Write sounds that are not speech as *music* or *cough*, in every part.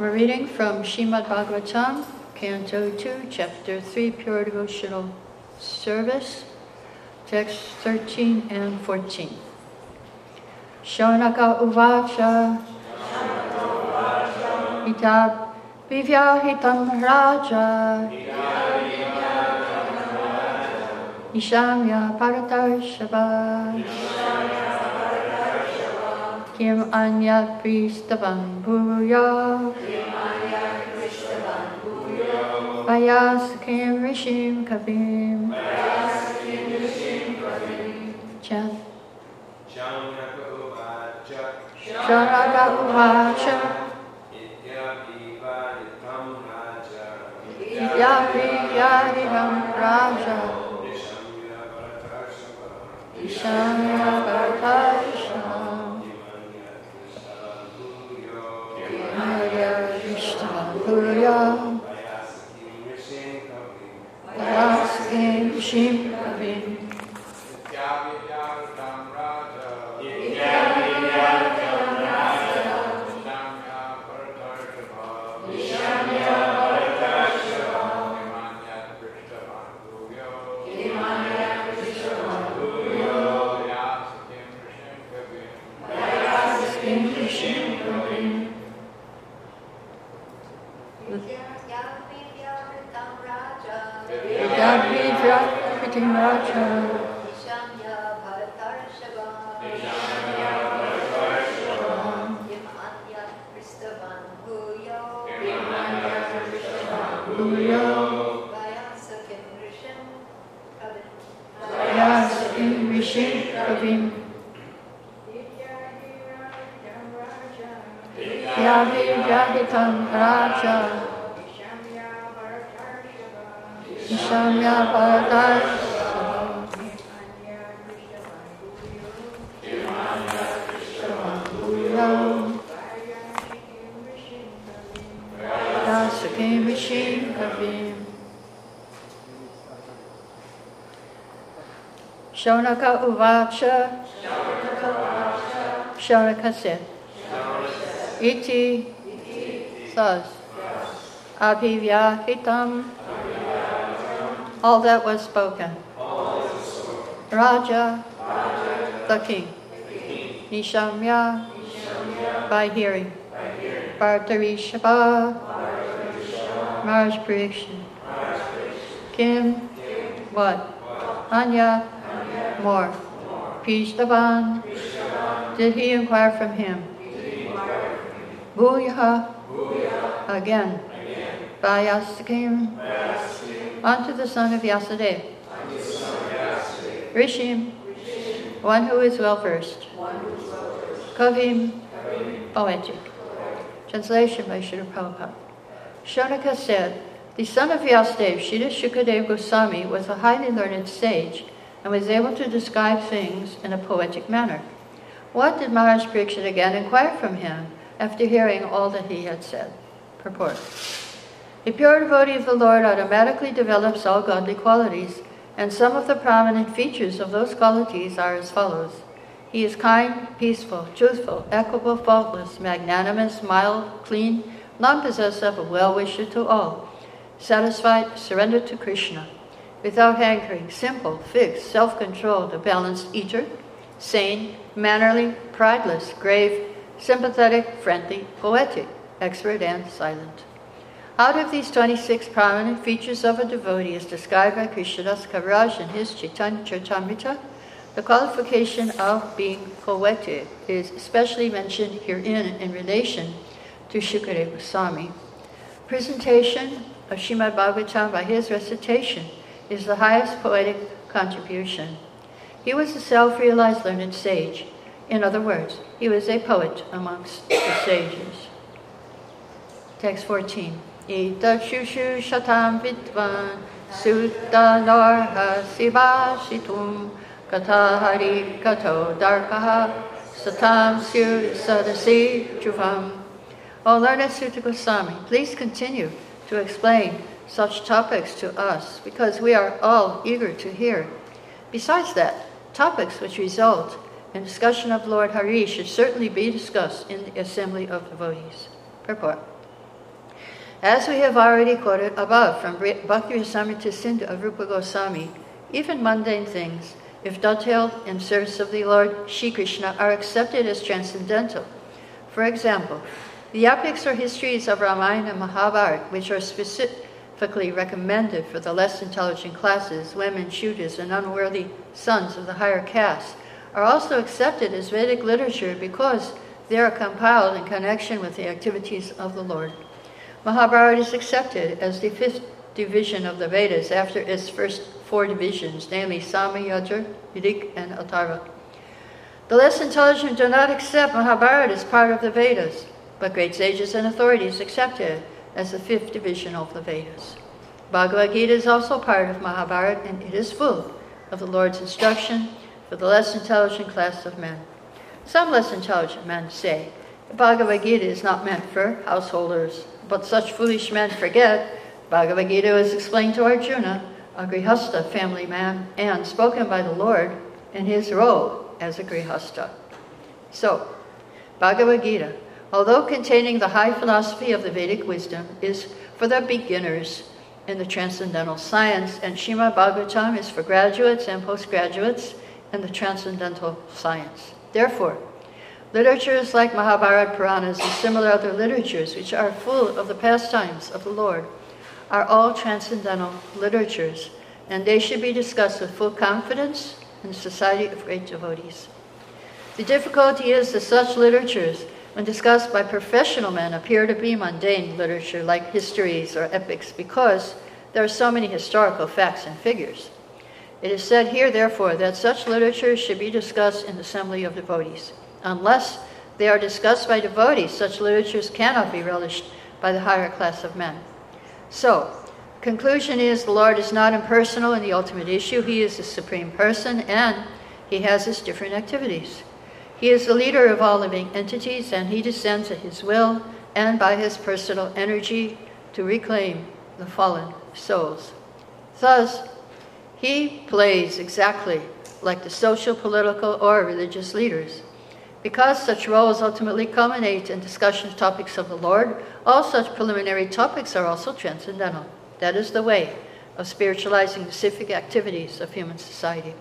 We're reading from Shrimad Bhagavatam, Canto 2, Chapter 3, Pure Devotional Service, text 13 and 14. Shonaka Uvacha Ita Vivyahitam Raja. Ishamya Paratarshava Kim Anyat Pristavan Bhuya? Vayas Kim Rishim Kavim? Chant Sharaga Uvacha. Idyapi Yadiham Raja. Ishamya Bhartarsham Kavim Vayaskim Vyapitim Shonaka Uvacha Shonaka said Iti thus Abhivyahitam all that was spoken. Raja, the king. Nishamya, by hearing. Bhartarishaba, Mars prediction. Kim, what? Anya, more. Pishtavan, did he inquire from him? Bhuyaha, again. Vayasakim, unto the son of Vyasadeva. Rishim, one who is well versed. Kavim, poetic. Translation by Srila Prabhupada. Shonaka said, The son of Vyasadeva, Shri Shukadev Goswami, was a highly learned sage and was able to describe things in a poetic manner. What did Maharaj Parikshit again inquire from him after hearing all that he had said? Purport. A pure devotee of the Lord automatically develops all godly qualities, and some of the prominent features of those qualities are as follows. He is kind, peaceful, truthful, equable, faultless, magnanimous, mild, clean, non-possessive, a well-wisher to all, satisfied, surrendered to Krishna, without hankering, simple, fixed, self-controlled, a balanced eater, sane, mannerly, prideless, grave, sympathetic, friendly, poetic, expert, and silent. Out of these 26 prominent features of a devotee as described by Krishnadas Kaviraj in his Chaitanya Charitamrita, the qualification of being poetic is especially mentioned herein in relation to Shukadeva Goswami. Presentation of Srimad Bhagavatam by his recitation is the highest poetic contribution. He was a self-realized learned sage. In other words, he was a poet amongst the sages. Text 14. Ita shushu shatam vidvan sutta narha sivashitum kata hari kato darkaha satam syu sadasi juvam. O learned Suta Goswami, please continue to explain such topics to us because we are all eager to hear. Besides that, topics which result in discussion of Lord Hari should certainly be discussed in the assembly of devotees. Purport. As we have already quoted above from Bhakti Rasamrita Sindhu of Rupa Goswami, even mundane things, if dovetailed in service of the Lord Shri Krishna, are accepted as transcendental. For example, the epics or histories of Ramayana and Mahabharata, which are specifically recommended for the less intelligent classes, women, Shudras, and unworthy sons of the higher caste, are also accepted as Vedic literature because they are compiled in connection with the activities of the Lord. Mahabharata is accepted as the fifth division of the Vedas after its first four divisions, namely Sama, Yajur, and Atharva. The less intelligent do not accept Mahabharata as part of the Vedas, but great sages and authorities accept it as the fifth division of the Vedas. Bhagavad Gita is also part of Mahabharata, and it is full of the Lord's instruction for the less intelligent class of men. Some less intelligent men say, the Bhagavad Gita is not meant for householders, but such foolish men forget Bhagavad Gita was explained to Arjuna, a Grihasta family man, and spoken by the Lord in his role as a Grihasta. So, Bhagavad Gita, although containing the high philosophy of the Vedic wisdom, is for the beginners in the transcendental science, and Shrimad Bhagavatam is for graduates and postgraduates in the transcendental science. Therefore, literatures like Mahabharata, Puranas, and similar other literatures, which are full of the pastimes of the Lord, are all transcendental literatures, and they should be discussed with full confidence in the society of great devotees. The difficulty is that such literatures, when discussed by professional men, appear to be mundane literature like histories or epics because there are so many historical facts and figures. It is said here, therefore, that such literature should be discussed in the assembly of devotees. Unless they are discussed by devotees, such literatures cannot be relished by the higher class of men. So, conclusion is the Lord is not impersonal in the ultimate issue. He is the supreme person and he has his different activities. He is the leader of all living entities and he descends at his will and by his personal energy to reclaim the fallen souls. Thus, he plays exactly like the social, political, or religious leaders. Because such roles ultimately culminate in discussion topics of the Lord, all such preliminary topics are also transcendental. That is the way of spiritualizing the civic activities of human society.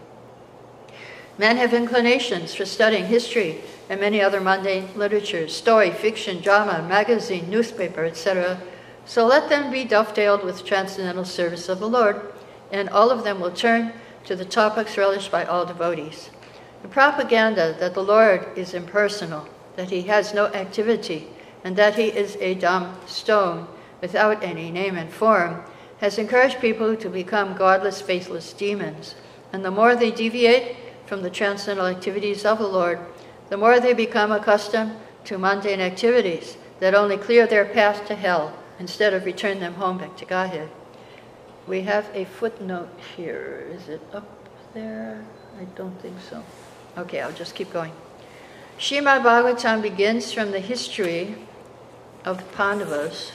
Men have inclinations for studying history and many other mundane literatures, story, fiction, drama, magazine, newspaper, etc. So let them be dovetailed with transcendental service of the Lord and all of them will turn to the topics relished by all devotees. The propaganda that the Lord is impersonal, that he has no activity, and that he is a dumb stone without any name and form, has encouraged people to become godless, faithless demons. And the more they deviate from the transcendental activities of the Lord, the more they become accustomed to mundane activities that only clear their path to hell instead of return them home back to Godhead. We have a footnote here. Is it up there? I don't think so. Okay, I'll just keep going. Shrimad Bhagavatam begins from the history of the Pandavas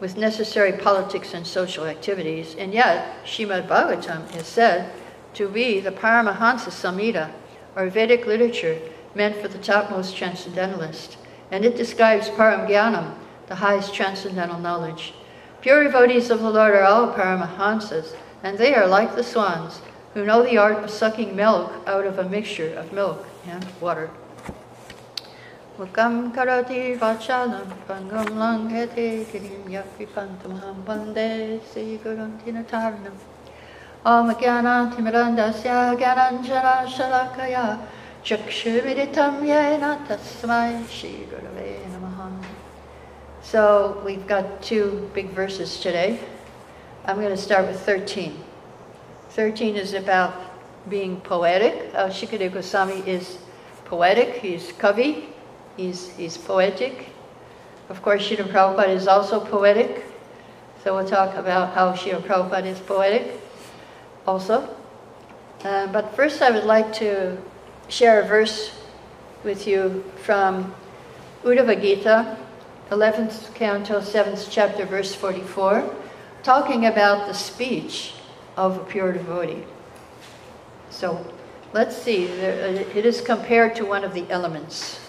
with necessary politics and social activities, and yet Shrimad Bhagavatam is said to be the Paramahansa Samhita, or Vedic literature meant for the topmost transcendentalist, and it describes Param Gyanam, the highest transcendental knowledge. Pure devotees of the Lord are all Paramahansas, and they are like the swans who know the art of sucking milk out of a mixture of milk and water. Mukam karati pangam kirim So we've got two big verses today. I'm going to start with 13. 13 is about being poetic. Uh, Goswami is poetic. He's kavi. He's, he's poetic. Of course, Srila Prabhupada is also poetic. So we'll talk about how Srila Prabhupada is poetic also. Uh, but first I would like to share a verse with you from Uddhava Gita, 11th canto, 7th chapter, verse 44, talking about the speech of a pure devotee. So let's see, it is compared to one of the elements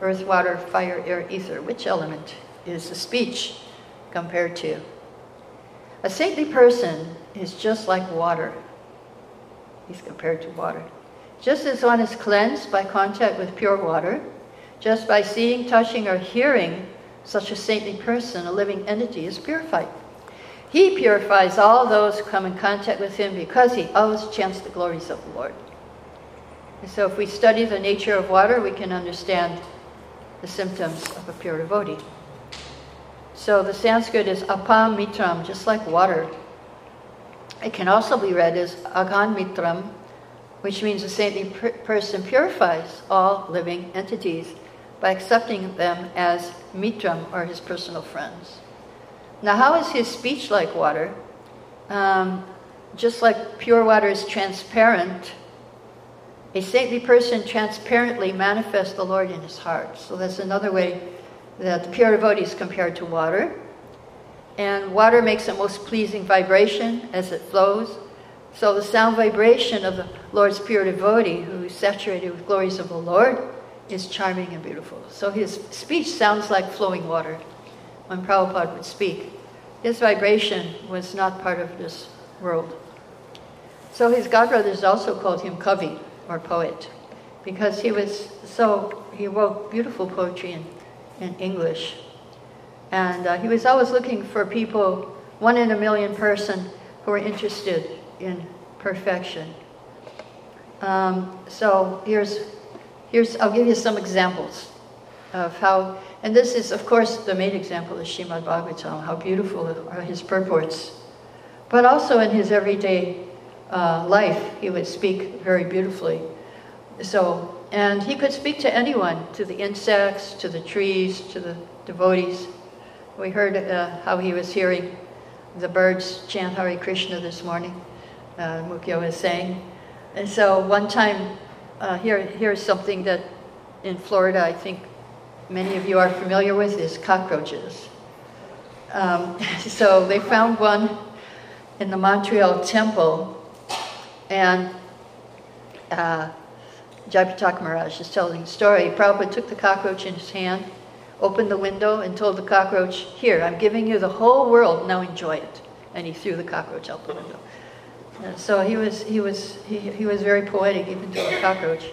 earth, water, fire, air, ether. Which element is the speech compared to. A saintly person is just like water. He's compared to water. Just as one is cleansed by contact with pure water, just by seeing, touching, or hearing such a saintly person, a living entity, is purified. He purifies all those who come in contact with him because he always chants the glories of the Lord. And so if we study the nature of water, we can understand the symptoms of a pure devotee. So the Sanskrit is apam mitram, just like water. It can also be read as agan mitram, which means a saintly per- person purifies all living entities by accepting them as mitram or his personal friends. Now, how is his speech like water? Um, just like pure water is transparent, a saintly person transparently manifests the Lord in his heart. So that's another way that pure devotee is compared to water. And water makes a most pleasing vibration as it flows. So the sound vibration of the Lord's pure devotee, who is saturated with glories of the Lord, is charming and beautiful. So his speech sounds like flowing water when Prabhupada would speak. His vibration was not part of this world. So his godbrothers also called him Kavi, or poet, because he was so, he wrote beautiful poetry in, in English. And uh, he was always looking for people, one in a million person, who were interested in perfection. Um, so here's, here's, I'll give you some examples of how, and this is, of course, the main example is Shrimad Bhagavatam, how beautiful are his purports. But also in his everyday uh, life, he would speak very beautifully. So, and he could speak to anyone, to the insects, to the trees, to the devotees. We heard uh, how he was hearing the birds chant Hare Krishna this morning, uh, Mukyo was saying. And so one time, uh, here, here's something that in Florida I think many of you are familiar with is cockroaches. Um, *laughs* so they found one in the Montreal temple, and uh, Jayapataka Maharaj is telling the story. Prabhupada took the cockroach in his hand, opened the window, and told the cockroach, Here, I'm giving you the whole world, now enjoy it. And he threw the cockroach out the window. And so he was, he, was, he, he was very poetic, even to a cockroach.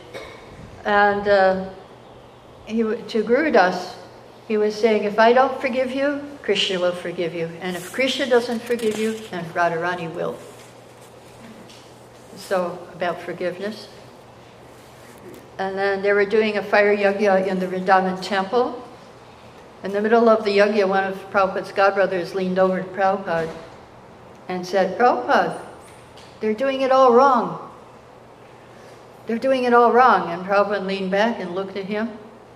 And uh, he, to Gurudas, he was saying, If I don't forgive you, Krishna will forgive you. And if Krishna doesn't forgive you, then Radharani will. So, about forgiveness. And then they were doing a fire yajna in the Vrindavan temple. In the middle of the yajna, one of Prabhupada's godbrothers leaned over to Prabhupada and said, Prabhupada, they're doing it all wrong. They're doing it all wrong. And Prabhupada leaned back and looked at him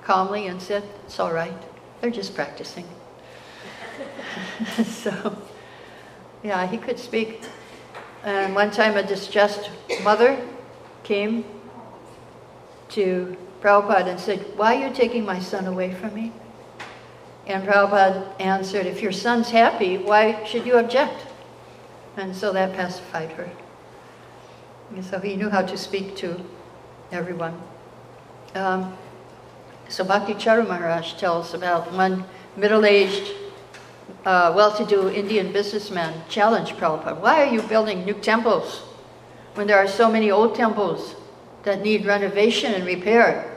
calmly and said, It's all right. They're just practicing. *laughs* so, yeah, he could speak. And one time a distressed mother came to Prabhupada and said, Why are you taking my son away from me? And Prabhupada answered, If your son's happy, why should you object? And so that pacified her. And so he knew how to speak to everyone. Um, so Bhakti Charu Maharaj tells about one middle-aged, uh, well-to-do Indian businessman challenged Prabhupada, why are you building new temples when there are so many old temples that need renovation and repair?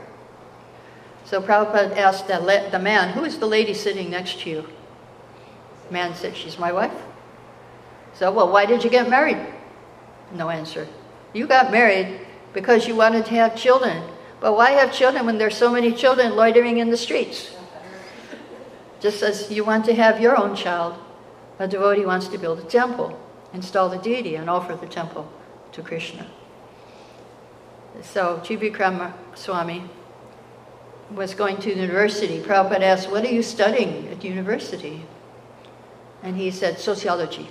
So Prabhupada asked the, the man, who is the lady sitting next to you? The man said, she's my wife. So, well, why did you get married? No answer. You got married because you wanted to have children. But why have children when there's so many children loitering in the streets? Just as you want to have your own child, a devotee wants to build a temple, install the deity, and offer the temple to Krishna. So, Trivikram Swami was going to university. Prabhupada asked, What are you studying at university? And he said, Sociology.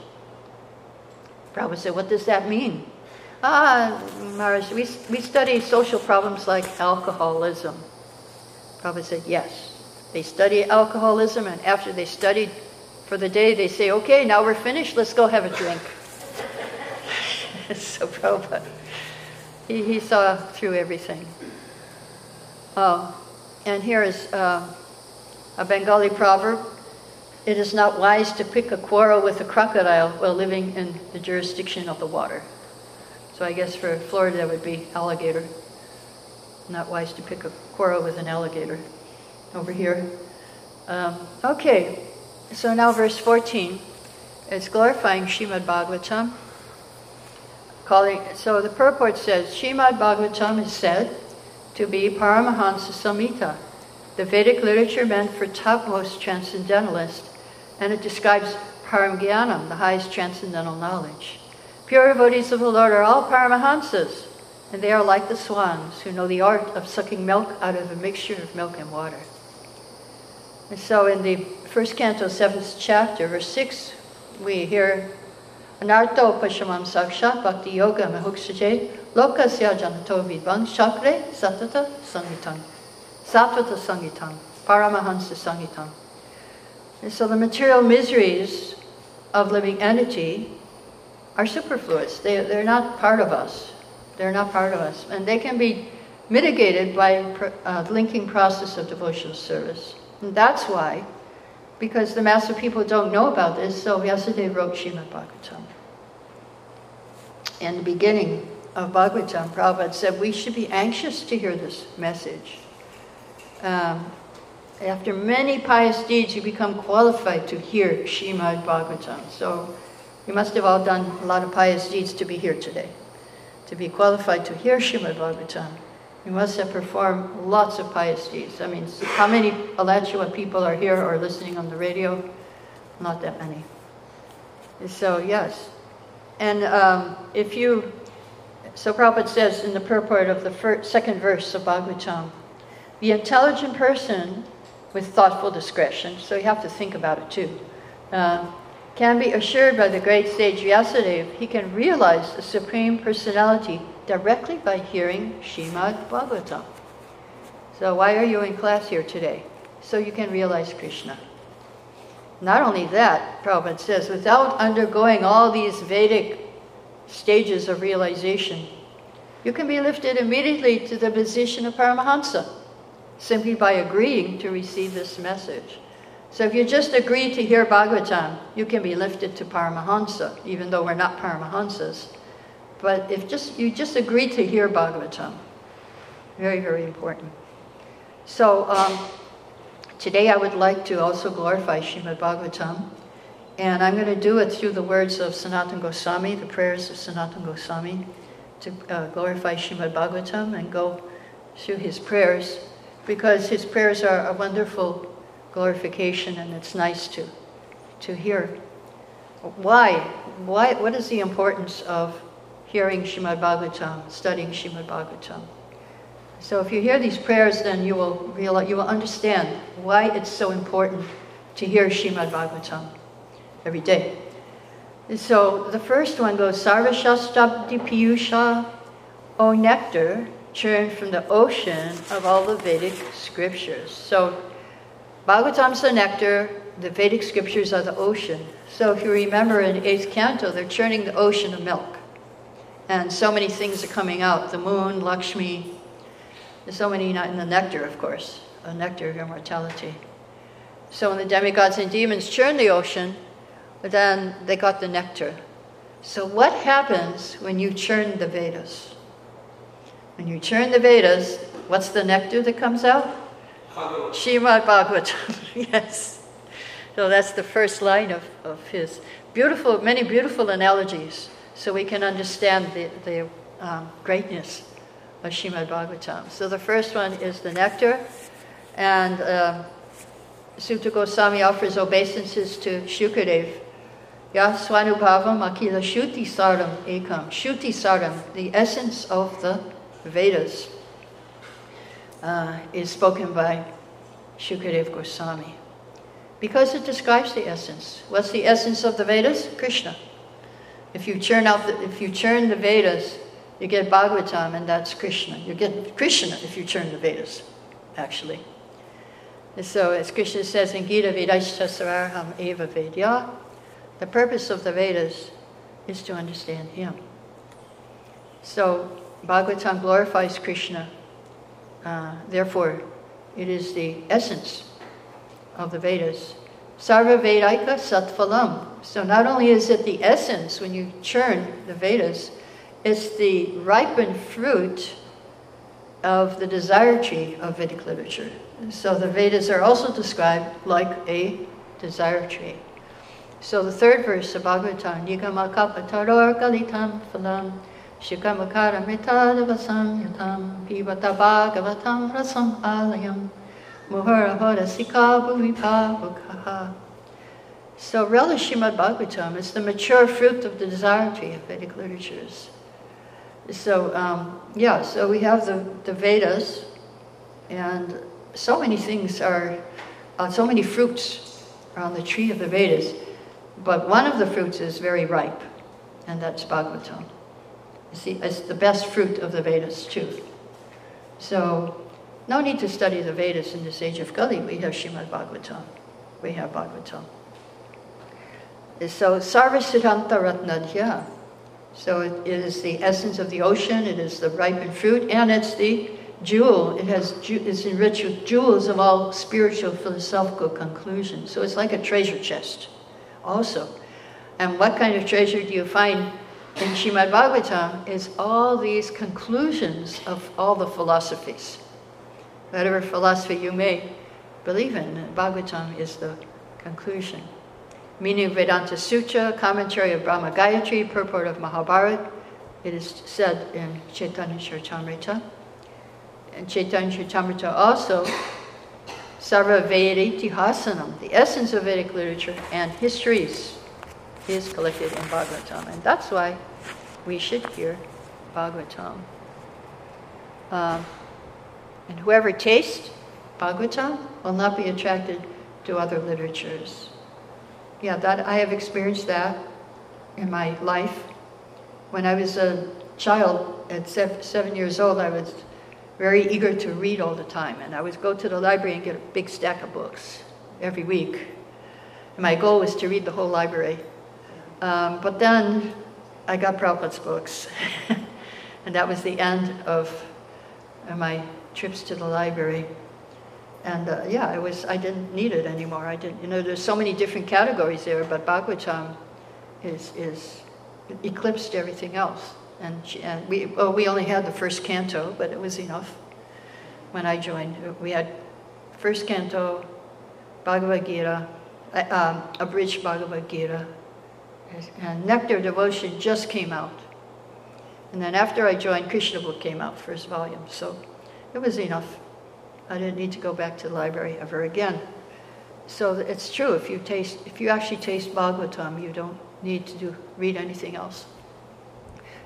Prabhupada said, What does that mean? Ah, Maharaj, we, we study social problems like alcoholism. Prabhupada said, Yes. They study alcoholism, and after they studied for the day, they say, Okay, now we're finished, let's go have a drink. *laughs* so Prabhupada, he, he saw through everything. Oh, and here is uh, a Bengali proverb it is not wise to pick a quarrel with a crocodile while living in the jurisdiction of the water. So I guess for Florida that would be alligator. Not wise to pick a quarrel with an alligator over here. Um, okay, so now verse 14 It's glorifying Shrimad Bhagavatam. Calling, so the purport says Shrimad Bhagavatam is said to be Paramahansa Samhita, the Vedic literature meant for topmost transcendentalists and it describes Paramgyanam, the highest transcendental knowledge. Pure devotees of the Lord are all Paramahansas, and they are like the swans who know the art of sucking milk out of a mixture of milk and water. And so in the first canto, seventh chapter, verse 6, we hear Anarto Pashamam Sakshat Bhakti Yoga Mahuksaje Lokasya Janato Vidvan Shakre Satata Sangitam. Satata Sangitam. Paramahansa Sangitam. And so the material miseries of living entity are superfluous. They, they're not part of us. They're not part of us. And they can be mitigated by uh, linking process of devotional service. And that's why, because the mass of people don't know about this, so Vyasadeva wrote Srimad Bhagavatam. In the beginning of Bhagavatam, Prabhupada said we should be anxious to hear this message. Um, after many pious deeds, you become qualified to hear Shrimad Bhagavatam. So you must have all done a lot of pious deeds to be here today. To be qualified to hear Shrimad Bhagavatam, you must have performed lots of pious deeds. I mean, how many Alachua people are here or listening on the radio? Not that many. So, yes. And um, if you, so Prabhupada says in the purport of the first, second verse of Bhagavatam, the intelligent person with thoughtful discretion, so you have to think about it too, uh, can be assured by the great sage Vyasadeva he can realize the Supreme Personality directly by hearing Shrimad Bhagavatam. So why are you in class here today? So you can realize Krishna. Not only that, Prabhupada says, without undergoing all these Vedic stages of realization, you can be lifted immediately to the position of Paramahansa simply by agreeing to receive this message. So if you just agree to hear Bhagavatam, you can be lifted to Paramahansa, even though we're not Paramahansas. But if just you just agree to hear Bhagavatam, very, very important. So um, today I would like to also glorify Shrimad Bhagavatam. And I'm going to do it through the words of Sanatan Goswami, the prayers of Sanatan Goswami, to uh, glorify Shrimad Bhagavatam and go through his prayers because his prayers are a wonderful glorification and it's nice to, to hear. Why? Why? What is the importance of hearing Shrimad Bhagavatam, studying Shrimad Bhagavatam? So if you hear these prayers, then you will realize, you will understand why it's so important to hear Shrimad Bhagavatam every day. So the first one goes, Sarvashastabdi Piyusha, O nectar, churned from the ocean of all the Vedic scriptures. So, Bhagavatam's the nectar, the Vedic scriptures are the ocean. So, if you remember in 8th canto, they're churning the ocean of milk. And so many things are coming out the moon, Lakshmi, there's so many not in the nectar, of course, a nectar of immortality. So, when the demigods and demons churn the ocean, then they got the nectar. So, what happens when you churn the Vedas? When you churn the Vedas, what's the nectar that comes out? Shrimad Bhagavatam, *laughs* yes. So that's the first line of, of his beautiful, many beautiful analogies, so we can understand the, the um, greatness of Shrimad Bhagavatam. So the first one is the nectar, and um, Suta Goswami offers obeisances to Shukadev. Yaswanubhavam akila shuti saram ekam. Shuti saram, the essence of the Vedas uh, is spoken by Shukadev Goswami because it describes the essence. What's the essence of the Vedas? Krishna. If you churn out, the, if you churn the Vedas, you get Bhagavatam, and that's Krishna. You get Krishna if you churn the Vedas, actually. And so, as Krishna says in Gita, Vedashtasararham eva Vedya, the purpose of the Vedas is to understand Him. So, Bhagavatam glorifies Krishna. Uh, therefore, it is the essence of the Vedas Sarva Vedaika Satphalam. So not only is it the essence when you churn the Vedas, it's the ripened fruit of the desire tree of Vedic literature. So the Vedas are also described like a desire tree. So the third verse of Bhagavatam, Nigamakapatador Galitam Phalam, Shikamakara Mitadavasam Yatam, Pivata Bhagavatam Rasam Alayam, Muhara Sika Bhuvipa So relish Srimad Bhagavatam is the mature fruit of the desire tree of Vedic literatures. So, um, yeah, so we have the, the Vedas, and so many things are, uh, so many fruits are on the tree of the Vedas, but one of the fruits is very ripe, and that's Bhagavatam. You see, it's the best fruit of the Vedas, too. So, no need to study the Vedas in this age of Kali. We have Shrimad Bhagavatam. We have Bhagavatam. So, Sarvasiddhanta Ratnadhya. So it is the essence of the ocean, it is the ripened fruit, and it's the jewel. It has is enriched with jewels of all spiritual philosophical conclusions. So it's like a treasure chest also. And what kind of treasure do you find in Shrimad Bhagavatam is all these conclusions of all the philosophies. Whatever philosophy you may believe in, Bhagavatam is the conclusion meaning Vedanta Sutra, commentary of Brahma Gayatri, purport of Mahabharata. It is said in Chaitanya Charitamrita. And Chaitanya Charitamrita also, Sarva Vediti Hasanam, the essence of Vedic literature and histories, is collected in Bhagavatam. And that's why we should hear Bhagavatam. Um, and whoever tastes Bhagavatam will not be attracted to other literatures yeah, that I have experienced that in my life. When I was a child, at seven years old, I was very eager to read all the time, and I would go to the library and get a big stack of books every week. And my goal was to read the whole library. Um, but then I got Prabhupada's books, *laughs* and that was the end of my trips to the library. And uh, yeah, I was I didn't need it anymore. I didn't. You know, there's so many different categories there, but Bhagavatam is is eclipsed everything else. And, she, and we well, we only had the first canto, but it was enough. When I joined, we had first canto, Bhagavad Gita, uh, um, abridged Bhagavad Gita, and Nectar Devotion just came out. And then after I joined, Krishna book came out, first volume. So it was enough. I didn't need to go back to the library ever again. So it's true. If you taste, if you actually taste Bhagavatam, you don't need to do, read anything else.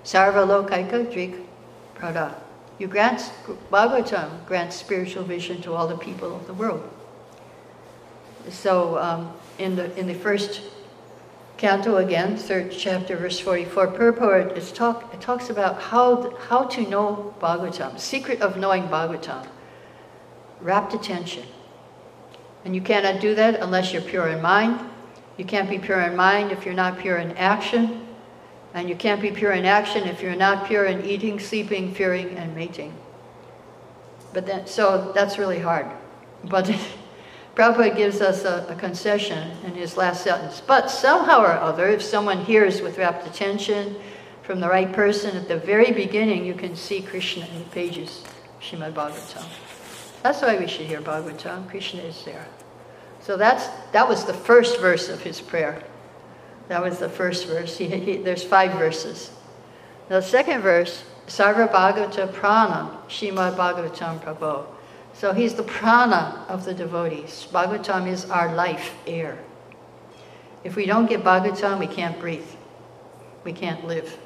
Sarva lokaika drik prada. You grant Bhagavatam grants spiritual vision to all the people of the world. So um, in the in the first canto again, third chapter, verse forty-four, purport is talk. It talks about how how to know Bhagavatam, secret of knowing Bhagavatam rapt attention. And you cannot do that unless you're pure in mind. You can't be pure in mind if you're not pure in action. And you can't be pure in action if you're not pure in eating, sleeping, fearing, and mating. But then, so that's really hard. But *laughs* Prabhupada gives us a, a, concession in his last sentence. But somehow or other, if someone hears with rapt attention from the right person at the very beginning, you can see Krishna in the pages, Shrimad Bhagavatam. That's why we should hear Bhagavatam. Krishna is there. So that's, that was the first verse of his prayer. That was the first verse. He, he, there's five verses. The second verse, Sarva Bhagavata Prana, Shrimad Bhagavatam Prabhu. So he's the prana of the devotees. Bhagavatam is our life air. If we don't get Bhagavatam, we can't breathe. We can't live.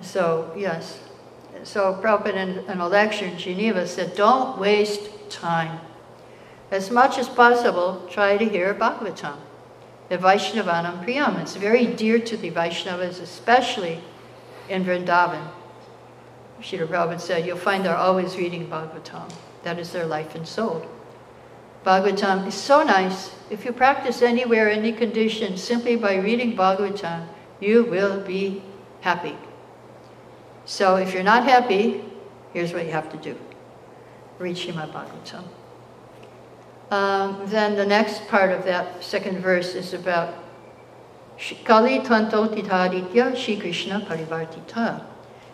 So, yes, so Prabhupada in, in a lecture in Geneva said, don't waste time. As much as possible, try to hear Bhagavatam, the Vaishnavanam Priyam. It's very dear to the Vaishnavas, especially in Vrindavan. Srila Prabhupada said, you'll find they're always reading Bhagavatam. That is their life and soul. Bhagavatam is so nice. If you practice anywhere, any condition, simply by reading Bhagavatam, you will be happy. So if you're not happy, here's what you have to do. Read Srimad Bhagavatam. Um, then the next part of that second verse is about Kali Tanto Titaditya Shri Krishna Parivartita.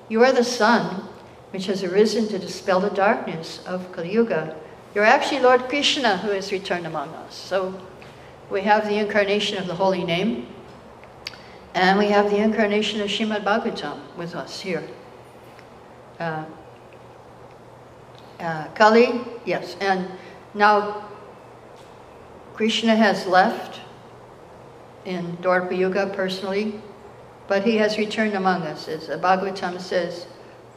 You are the sun which has arisen to dispel the darkness of Kali Yuga. You're actually Lord Krishna who has returned among us. So we have the incarnation of the holy name, and we have the incarnation of Shrimad Bhagavatam with us here. Uh, uh, Kali, yes, and now Krishna has left in Dwapara Yuga personally, but he has returned among us. As Bhagavatam says,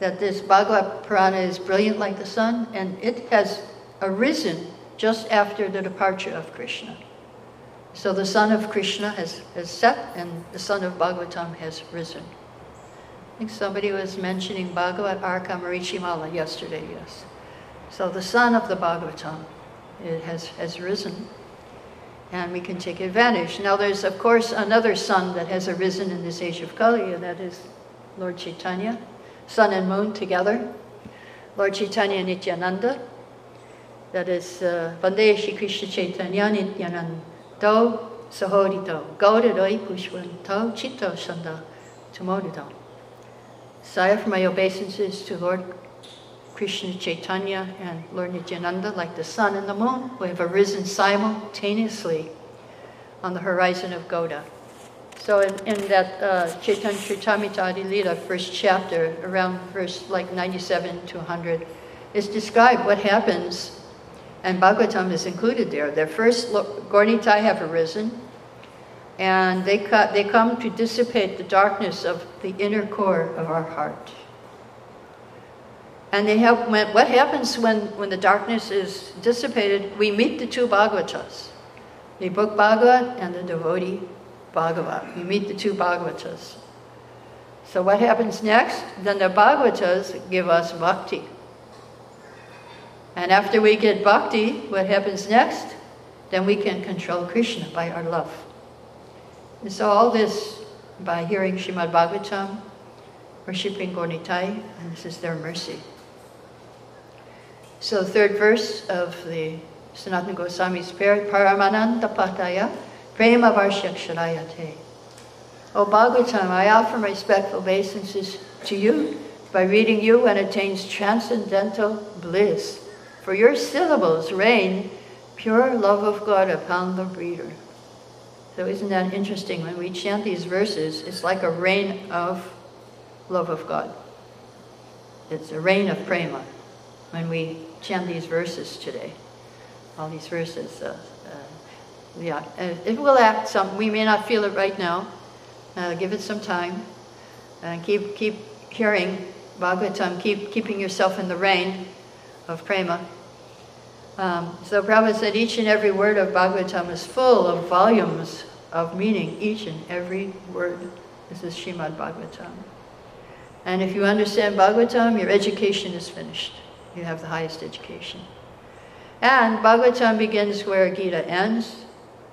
that this Bhagavad Purana is brilliant like the sun, and it has arisen just after the departure of Krishna. So the sun of Krishna has, has set, and the sun of Bhagavatam has risen. I think somebody was mentioning Bhagavad Arka Marichimala yesterday, yes. So the sun of the Bhagavatam it has, has risen, and we can take advantage. Now there's, of course, another sun that has arisen in this age of Kali, and that is Lord Chaitanya sun and moon together. Lord Chaitanya Nityananda, that is uh, Vande Shri Krishna Chaitanya Nityananda Sahodito, Gaudadoi Pushwanto Chito Shanda Tumodido. So I offer my obeisances to Lord Krishna Chaitanya and Lord Nityananda, like the sun and the moon, who have arisen simultaneously on the horizon of Gauda. So in, in that uh, Chaitanya Charitamrita Adi first chapter, around verse like 97 to 100, is described what happens, and Bhagavatam is included there. Their first Gaura-Nitai have arisen, and they, they come to dissipate the darkness of the inner core of our heart. And they when, what happens when, when the darkness is dissipated? We meet the two Bhagavatas, the book Bhagavat and the devotee Bhagavat. We meet the two Bhagavatas. So what happens next? Then the Bhagavatas give us bhakti. And after we get bhakti, what happens next? Then we can control Krishna by our love. And so all this by hearing Shrimad Bhagavatam, worshipping Gaura-Nitai, and this is their mercy. So third verse of the Sanatana Goswami's prayer, Paramananda Pataya, Prema Varshaksharayate. O Bhagavatam, I offer my respectful obeisances to you by reading you and attains transcendental bliss. For your syllables rain pure love of God upon the reader. So isn't that interesting? When we chant these verses, it's like a rain of love of God. It's a rain of prema when we chant these verses today. All these verses. Uh, yeah, uh, it will act some. We may not feel it right now. Uh, give it some time, and keep keep hearing Bhagavatam. Keep keeping yourself in the rain of prema. Um, so Prabhupada said each and every word of Bhagavatam is full of volumes of meaning. Each and every word. This is Shrimad Bhagavatam. And if you understand Bhagavatam, your education is finished. You have the highest education. And Bhagavatam begins where Gita ends.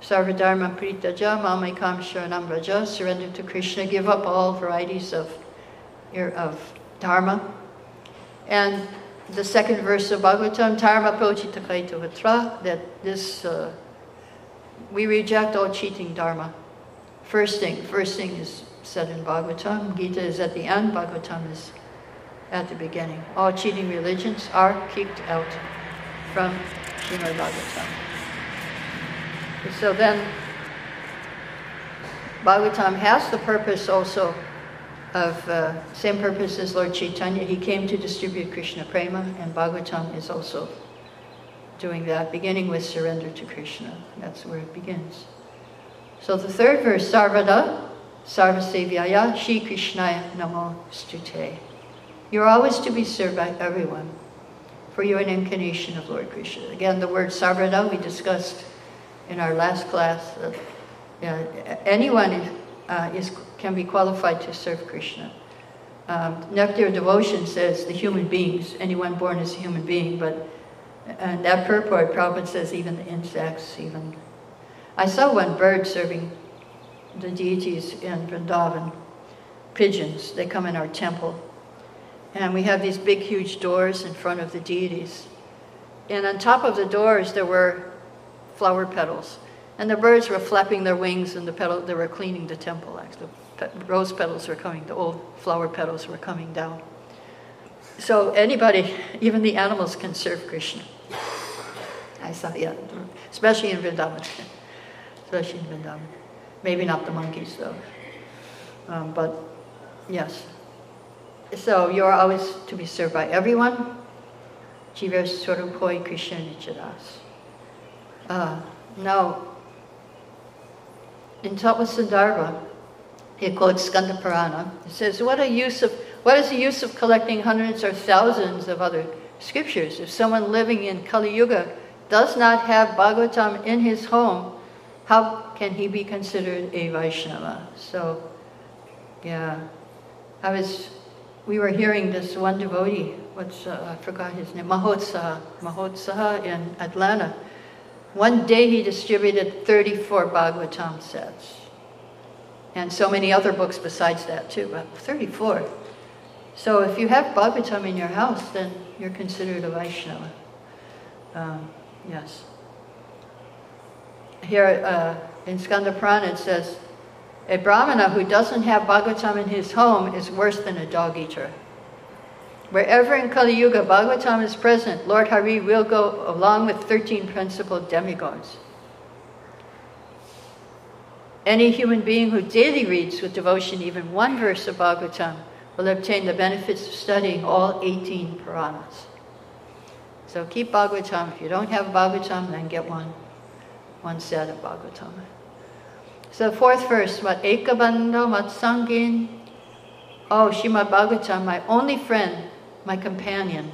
Sarvadharma Pritaja, Mamayakam Sharanam Raja, surrender to Krishna, give up all varieties of, of dharma. And the second verse of Bhagavatam, Dharma Prochitakaito Vatra, that this, uh, we reject all cheating dharma. First thing, first thing is said in Bhagavatam, Gita is at the end, Bhagavatam is at the beginning. All cheating religions are kicked out from Srimad Bhagavatam. So then, Bhagavatam has the purpose also of uh, same purpose as Lord Chaitanya. He came to distribute Krishna prema, and Bhagavatam is also doing that, beginning with surrender to Krishna. That's where it begins. So the third verse, Sarvada, Sarvasevyaya, Shri Krishnaya Namo Stute. You're always to be served by everyone, for you're an incarnation of Lord Krishna. Again, the word Sarvada we discussed in our last class. Uh, anyone uh, is, can be qualified to serve Krishna. Um, Nectar Devotion says the human beings, anyone born is a human being, but and that purport, Prabhupada says even the insects, even. I saw one bird serving the deities in Vrindavan, pigeons. They come in our temple. And we have these big, huge doors in front of the deities. And on top of the doors, there were flower petals. And the birds were flapping their wings and the petal, they were cleaning the temple. Actually, the rose petals were coming, the old flower petals were coming down. So anybody, even the animals can serve Krishna. I saw, yeah, especially in Vrindavan. especially in Vrindavan. Maybe not the monkeys though. Um, but yes. So you're always to be served by everyone. Jiva Krishna. Uh, now, in Tapasandarbha, it quotes Skanda Purana. It says, what, a use of, what is the use of collecting hundreds or thousands of other scriptures if someone living in Kali Yuga does not have Bhagavatam in his home, how can he be considered a Vaishnava? So, yeah, I was, we were hearing this one devotee, what's, uh, I forgot his name, Mahotsaha, Mahotsaha in Atlanta. One day he distributed 34 Bhagavatam sets. And so many other books besides that too, but 34. So if you have Bhagavatam in your house, then you're considered a Vaishnava. Um, yes. Here uh, in Skanda Purana it says, a Brahmana who doesn't have Bhagavatam in his home is worse than a dog eater. Wherever in Kali Yuga Bhagavatam is present, Lord Hari will go along with 13 principal demigods. Any human being who daily reads with devotion even one verse of Bhagavatam will obtain the benefits of studying all 18 Puranas. So keep Bhagavatam. If you don't have Bhagavatam, then get one, one set of Bhagavatam. So the fourth verse, what Ekabandha Matsangin. Oh, Shrimad Bhagavatam, my only friend, my companion.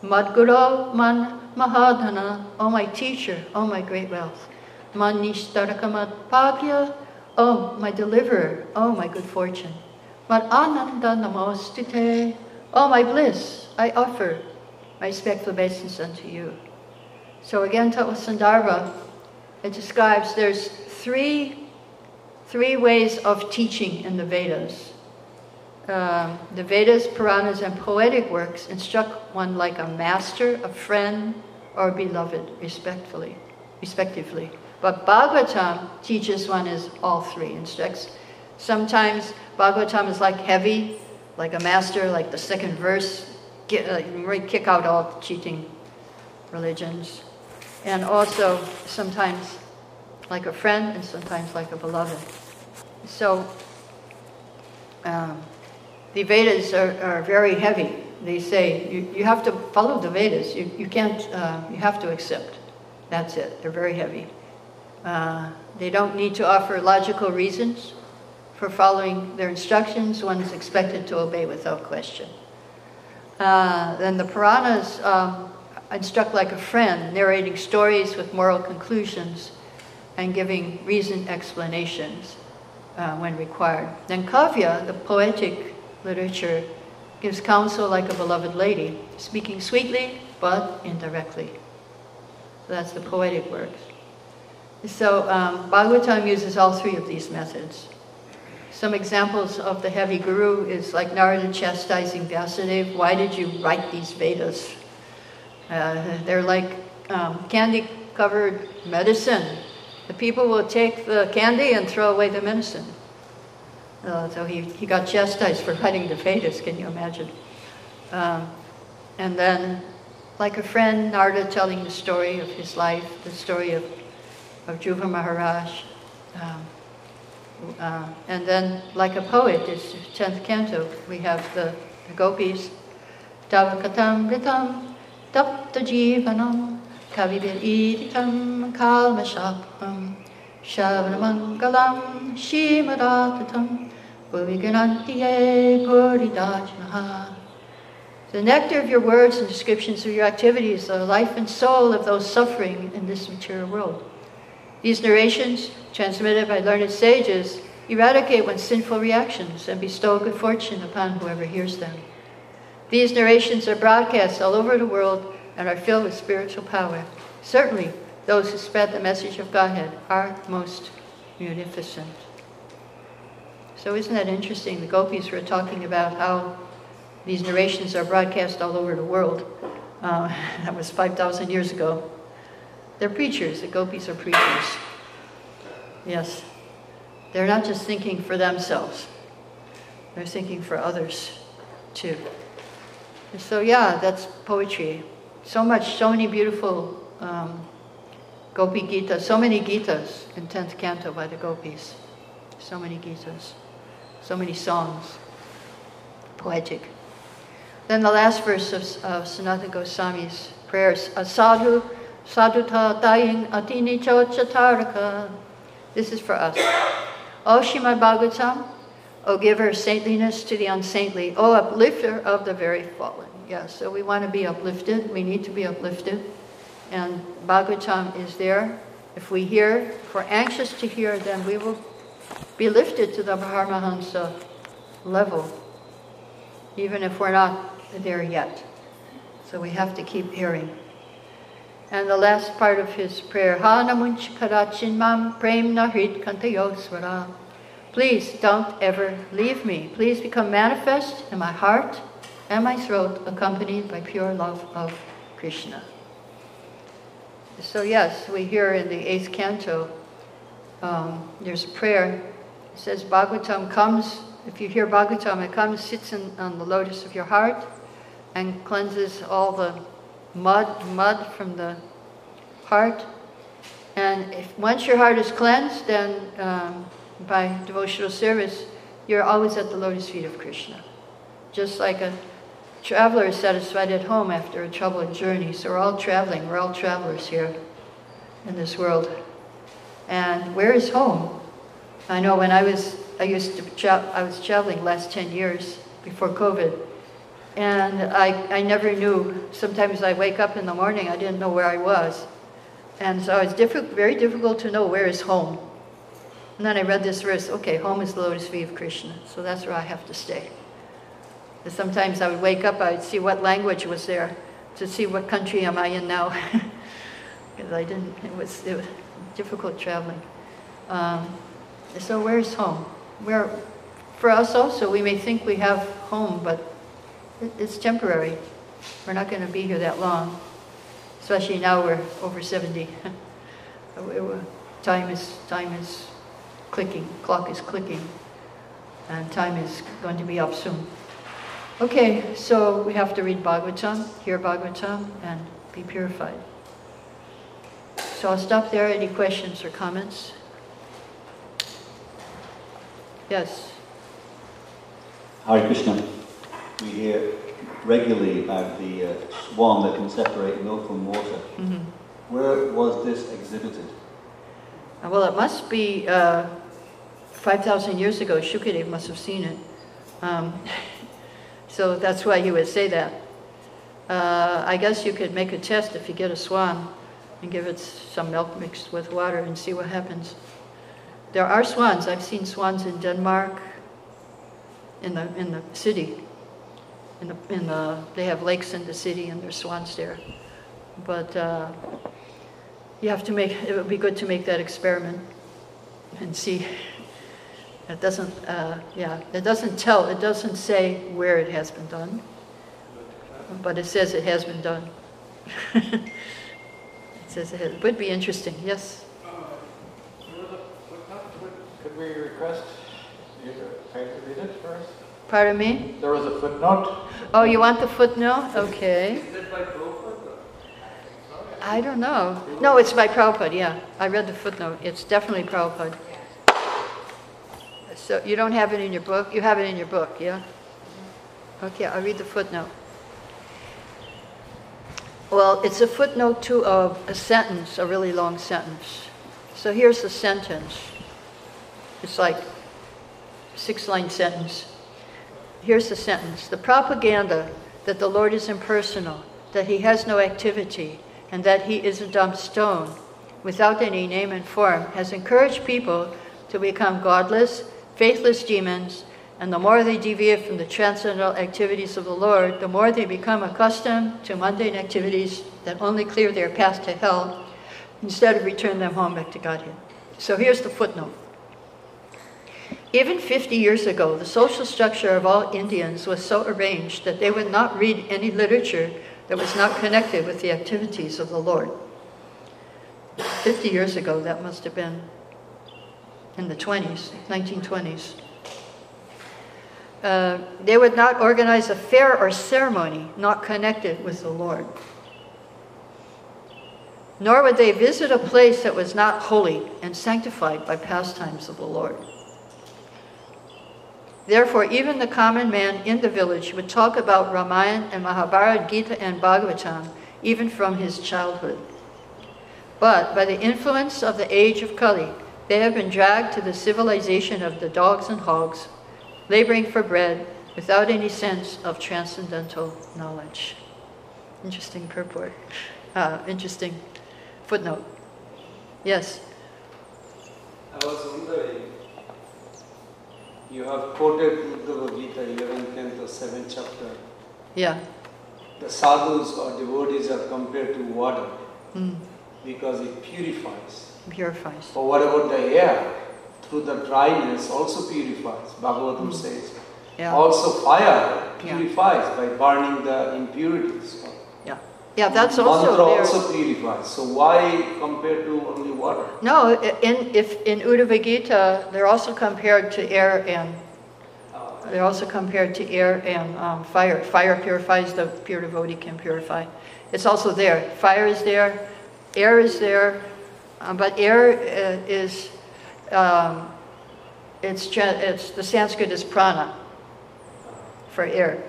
Madguru Man Mahadana, oh my teacher, oh my great wealth. Manishtarakamat Bhagya, oh my deliverer, oh my good fortune. Mad Ananda Namostite, oh my bliss, I offer my respectful obeisance unto you. So again, Sandarbha, it describes there's three three ways of teaching in the Vedas. Uh, the Vedas, Puranas, and poetic works instruct one like a master, a friend, or a beloved, respectfully, respectively. But Bhagavatam teaches one as all three instructs. Sometimes Bhagavatam is like heavy, like a master, like the second verse, get, uh, kick out all the cheating religions. And also sometimes like a friend and sometimes like a beloved. So um, the Vedas are, are, very heavy. They say you, you have to follow the Vedas. You, you can't, uh, you have to accept. That's it. They're very heavy. Uh, they don't need to offer logical reasons for following their instructions. One is expected to obey without question. Uh, then the Puranas um, instruct like a friend, narrating stories with moral conclusions and giving reasoned explanations uh, when required. Then Kavya, the poetic literature, gives counsel like a beloved lady, speaking sweetly but indirectly. that's the poetic works. So um, Bhagavatam uses all three of these methods. Some examples of the heavy guru is like Narada chastising Vyasadeva, why did you write these Vedas? Uh, they're like um, candy-covered medicine the people will take the candy and throw away the medicine. Uh, so he, he got chastised for writing the Vedas, can you imagine? Um, and then, like a friend, Narada telling the story of his life, the story of, of Dhruva Maharaj. Um, uh, and then, like a poet, this 10th canto, we have the, the gopis. Tavakatam ritam tapta jivanam Kavividitam kalmashapam Shavanamangalam Shimaratatam Bhuviganantiye Puridajnaha The nectar of your words and descriptions of your activities are the life and soul of those suffering in this material world. These narrations, transmitted by learned sages, eradicate one's sinful reactions and bestow good fortune upon whoever hears them. These narrations are broadcast all over the world and are filled with spiritual power. Certainly, those who spread the message of Godhead are most munificent. So, isn't that interesting? The gopis were talking about how these narrations are broadcast all over the world. Uh, *laughs* that was 5,000 years ago. They're preachers. The gopis are preachers. Yes. They're not just thinking for themselves. They're thinking for others too. So yeah, that's poetry. So much, so many beautiful um, Gopi Gita, so many Gitas in 10th canto by the Gopis. So many Gitas, so many songs, poetic. Then the last verse of, of Sanatana Goswami's prayers, Sadhu, Sadhuta Daying Atini Chochataraka. This is for us. O Shrimad Bhagavatam, O giver of saintliness to the unsaintly, O uplifter of the very fallen. Yes, so we want to be uplifted. We need to be uplifted. And Bhagavatam is there. If we hear, if we're anxious to hear, then we will be lifted to the Paramahansa level, even if we're not there yet. So we have to keep hearing. And the last part of his prayer, Ha namunch karachin mam prem nahrit. Please don't ever leave me. Please become manifest in my heart and my throat, accompanied by pure love of Krishna. So, yes, we hear in the eighth canto, um, there's a prayer. It says, Bhagavatam comes, if you hear Bhagavatam, it comes, sits in, on the lotus of your heart, and cleanses all the mud, mud from the heart. And if, once your heart is cleansed, then um, by devotional service, you're always at the lotus feet of Krishna. Just like a traveler is satisfied at home after a troubled journey. So we're all traveling, we're all travelers here in this world. And where is home? I know when I was, I used to, tra- I was traveling last 10 years before COVID. And I, I never knew, sometimes I wake up in the morning, I didn't know where I was. And so it's diffi- very difficult to know where is home. And then I read this verse, okay, home is the lotus feet of Krishna. So that's where I have to stay. Sometimes I would wake up, I would see what language was there to see what country am I in now. *laughs* Because I didn't, it was, it was difficult traveling. Um, so where's home? Where, for us also, we may think we have home, but it, it's temporary. We're not going to be here that long. Especially now we're over 70. *laughs* time is, time is clicking, clock is clicking, and time is going to be up soon. Okay, so we have to read Bhagavatam, hear Bhagavatam, and be purified. So I'll stop there. Any questions or comments? Yes. Hare Krishna. We hear regularly about the uh, swan that can separate milk from water. Mm-hmm. Where was this exhibited? Uh, well, it must be uh, 5,000 years ago. Shukadev must have seen it. Um, so that's why he would say that. Uh, I guess you could make a test if you get a swan and give it some milk mixed with water and see what happens. There are swans. I've seen swans in Denmark, in the in the city. In the in the they have lakes in the city and there's swans there. But uh, you have to make. It would be good to make that experiment and see it doesn't, uh, yeah, it doesn't tell, it doesn't say where it has been done, but it says it has been done. *laughs* it says it, has, it would be interesting, yes? Could we request you to read it us? Pardon me? There was a footnote. Oh, you want the footnote? Okay. I don't know. No, it's by Prabhupada, yeah. I read the footnote. It's definitely Prabhupada. So you don't have it in your book? You have it in your book, yeah? Okay, I'll read the footnote. Well, it's a footnote to a, a sentence, a really long sentence. So here's the sentence. It's like six line sentence. Here's the sentence. The propaganda that the Lord is impersonal, that he has no activity, and that he is a dumb stone without any name and form has encouraged people to become godless faithless demons, and the more they deviate from the transcendental activities of the Lord, the more they become accustomed to mundane activities that only clear their path to hell instead of return them home back to Godhead. So here's the footnote. Even 50 years ago, the social structure of all Indians was so arranged that they would not read any literature that was not connected with the activities of the Lord. 50 years ago, that must have been in the 20s, 1920s. Uh, they would not organize a fair or ceremony not connected with the Lord. Nor would they visit a place that was not holy and sanctified by pastimes of the Lord. Therefore, even the common man in the village would talk about Ramayana and Mahabharata, Gita, and Bhagavatam, even from his childhood. But by the influence of the age of Kali, they have been dragged to the civilization of the dogs and hogs, laboring for bread without any sense of transcendental knowledge. Interesting purport. Uh, interesting footnote. Yes. I was wondering, you have quoted Bhagavad Gita, 11th, 10th, or 7th chapter. Yeah. The sadhus or devotees are compared to water Mm. because it purifies. Purifies. Or what about the air? Through the dryness also purifies. Bhagavatam Mm. says. Yeah. Also fire Yeah. purifies by burning the impurities. Yeah. Yeah, that's also Mantra there. also purifies. So why compared to only water? No, in, if, in Uddhava Gita, they're also compared to air and, they're also compared to air and um, fire. Fire purifies, the pure devotee can purify. It's also there. Fire is there, air is there, um, but air uh, is, um, it's, it's, the Sanskrit is prana for air.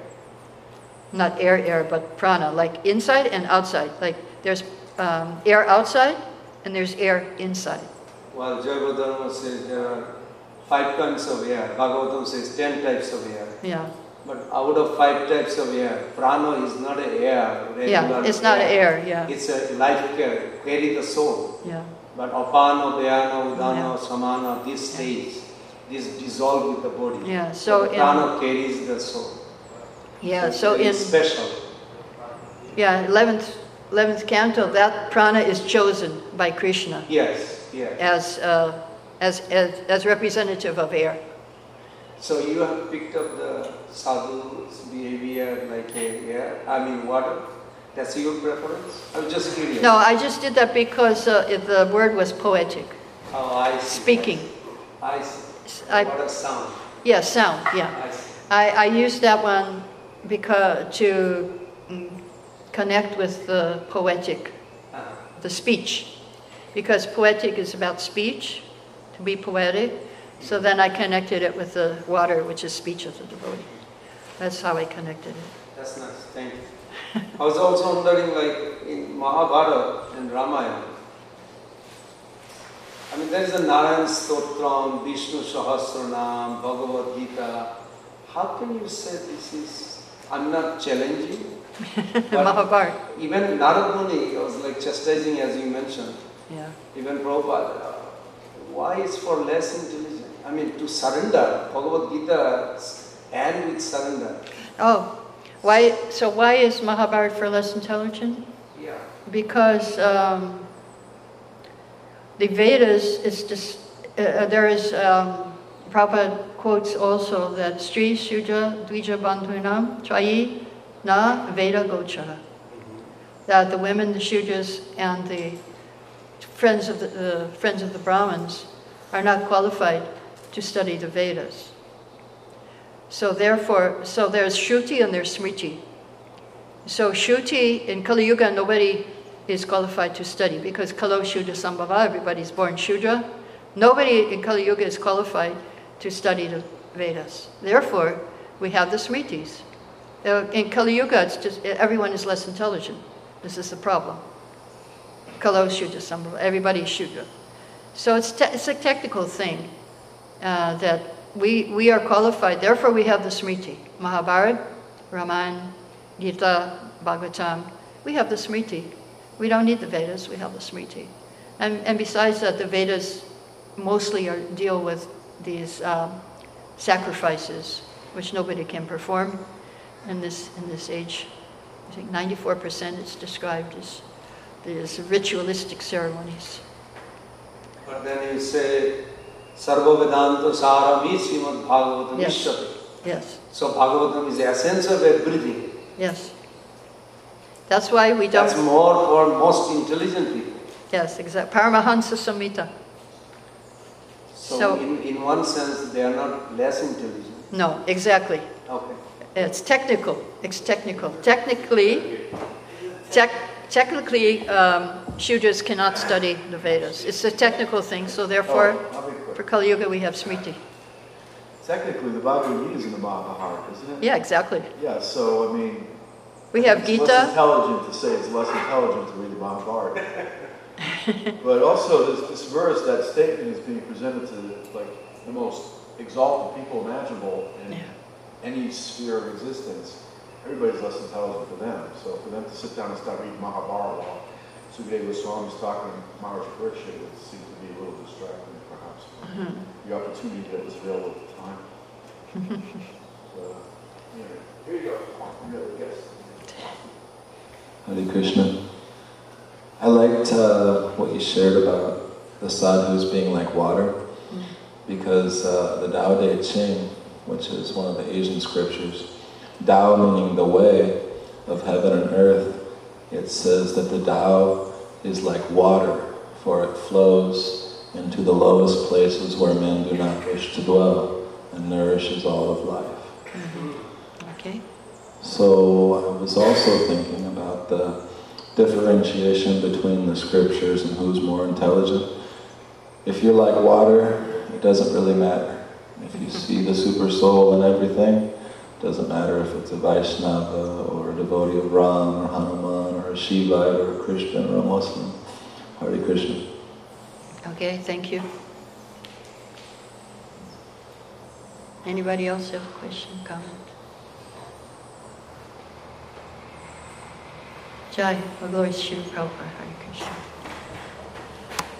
Not air, air, but prana, like inside and outside. Like there's um, air outside and there's air inside. While Jaiva Dharma says there are five kinds of air, Bhagavatam says ten types of air. Yeah. But out of five types of air, prana is not an air. Yeah, it's not air, yeah. It's a life care, carry the soul. Yeah. But apana, vyana, udana, Yeah. samana, this stays. This dissolve with the body. Yeah, so But in- prana carries the soul. Yeah, so it's in special. yeah, 11th 11th canto that prana is chosen by Krishna Yes, yes. as uh, as, as as representative of air. So you have picked up the sadhu's behavior like air, I mean water. That's your preference? I was just curious. No, I just did that because uh, the word was poetic. Oh, I see. Speaking. I see. I, What a sound. yeah, sound, yeah. I see. I, I used that one because to mm, connect with the poetic, Uh-huh. the speech, because poetic is about speech, to be poetic. So then I connected it with the water, which is speech of the devotee. That's how I connected it. That's nice. Thank you. I was also wondering, like in Mahabharata and Ramayana, I mean, there is a Narayan Stotram, Vishnu Sahasranam, Bhagavad Gita. How can you say this is, I'm not challenging, *laughs* Mahabharata, even Narad Muni was like chastising as you mentioned, yeah. even Prabhupada. Why is for less intelligent? I mean, to surrender, Bhagavad Gita end with surrender. Oh, why, so why is Mahabharata for less intelligent? Yeah. Because um, the Vedas is just, uh, uh, there is, um, Prabhupada quotes also that Stri Shudra Dvija Bandhunam Trayi Na Veda Gochara. That the women, the Shudras, and the friends of the, the friends of the Brahmins are not qualified to study the Vedas. So therefore, so there's Shruti and there's Smriti. So Shruti in Kali Yuga, nobody is qualified to study because Kalo Shudra Sambhava, everybody's born Shudra. Nobody in Kali Yuga is qualified to study the Vedas. Therefore, we have the Smritis. Uh, In Kali Yuga, it's just everyone is less intelligent. This is the problem. Kalo Shudra Sambhava, everybody is Shudra. So it's, te- it's a technical thing uh, that we, we are qualified. Therefore, we have the Smriti. Mahabharata, Ramayana, Gita, Bhagavatam. We have the Smriti. We don't need the Vedas, we have the Smriti. And, and besides that, the Vedas mostly are, deal with these um, sacrifices, which nobody can perform in this, in this age. I think 94% is described as these ritualistic ceremonies. But then you say, Sarva Vedanta Sarami Srimad Bhagavatam Yes. Ishyate. Yes, So Bhagavatam is the essence of everything. yes. That's why we That's don't, more for most intelligent people. Yes, exactly. Paramahansa Samhita. So, So- in, in one sense, they are not less intelligent. No, exactly. Okay. It's technical. It's technical. Technically, tech, technically, um, Shudras cannot study the Vedas. It's a technical thing, so therefore, Oh, I'll be quick. For Kali Yuga, we have Smriti. Technically, the Bhagavad Gita is in the Mahabharata, isn't it? Yeah, exactly. Yeah, so, I mean. We have It's less Gita. intelligent to say it's less intelligent to read the Mahabharata. *laughs* But also, this, this verse, that statement is being presented to like the most exalted people imaginable in Yeah. any sphere of existence. Everybody's less intelligent than them. So for them to sit down and start reading Mahabharata while Sukadeva Goswami's talking to Maharaj Parikshit would seem to be a little distracting, perhaps. Mm-hmm. The opportunity that was available at the time. *laughs* So, yeah. Here you go. Really, yes. Hare Krishna. I liked uh, what you shared about the sadhus being like water, because uh, the Tao Te Ching, which is one of the Asian scriptures, Tao meaning the way of heaven and earth, it says that the Tao is like water, for it flows into the lowest places where men do not wish to dwell and nourishes all of life. Mm-hmm. Okay. So I was also thinking about the differentiation between the scriptures and who's more intelligent. If you're like water, it doesn't really matter. If you see the super soul in everything, it doesn't matter if it's a Vaishnava or a devotee of Ram or Hanuman or a Shivite or a Christian or a Muslim. Hare Krishna. Okay, thank you. Anybody else have a question, comment? Jai, to Srila Prabhupada, Hare Krishna.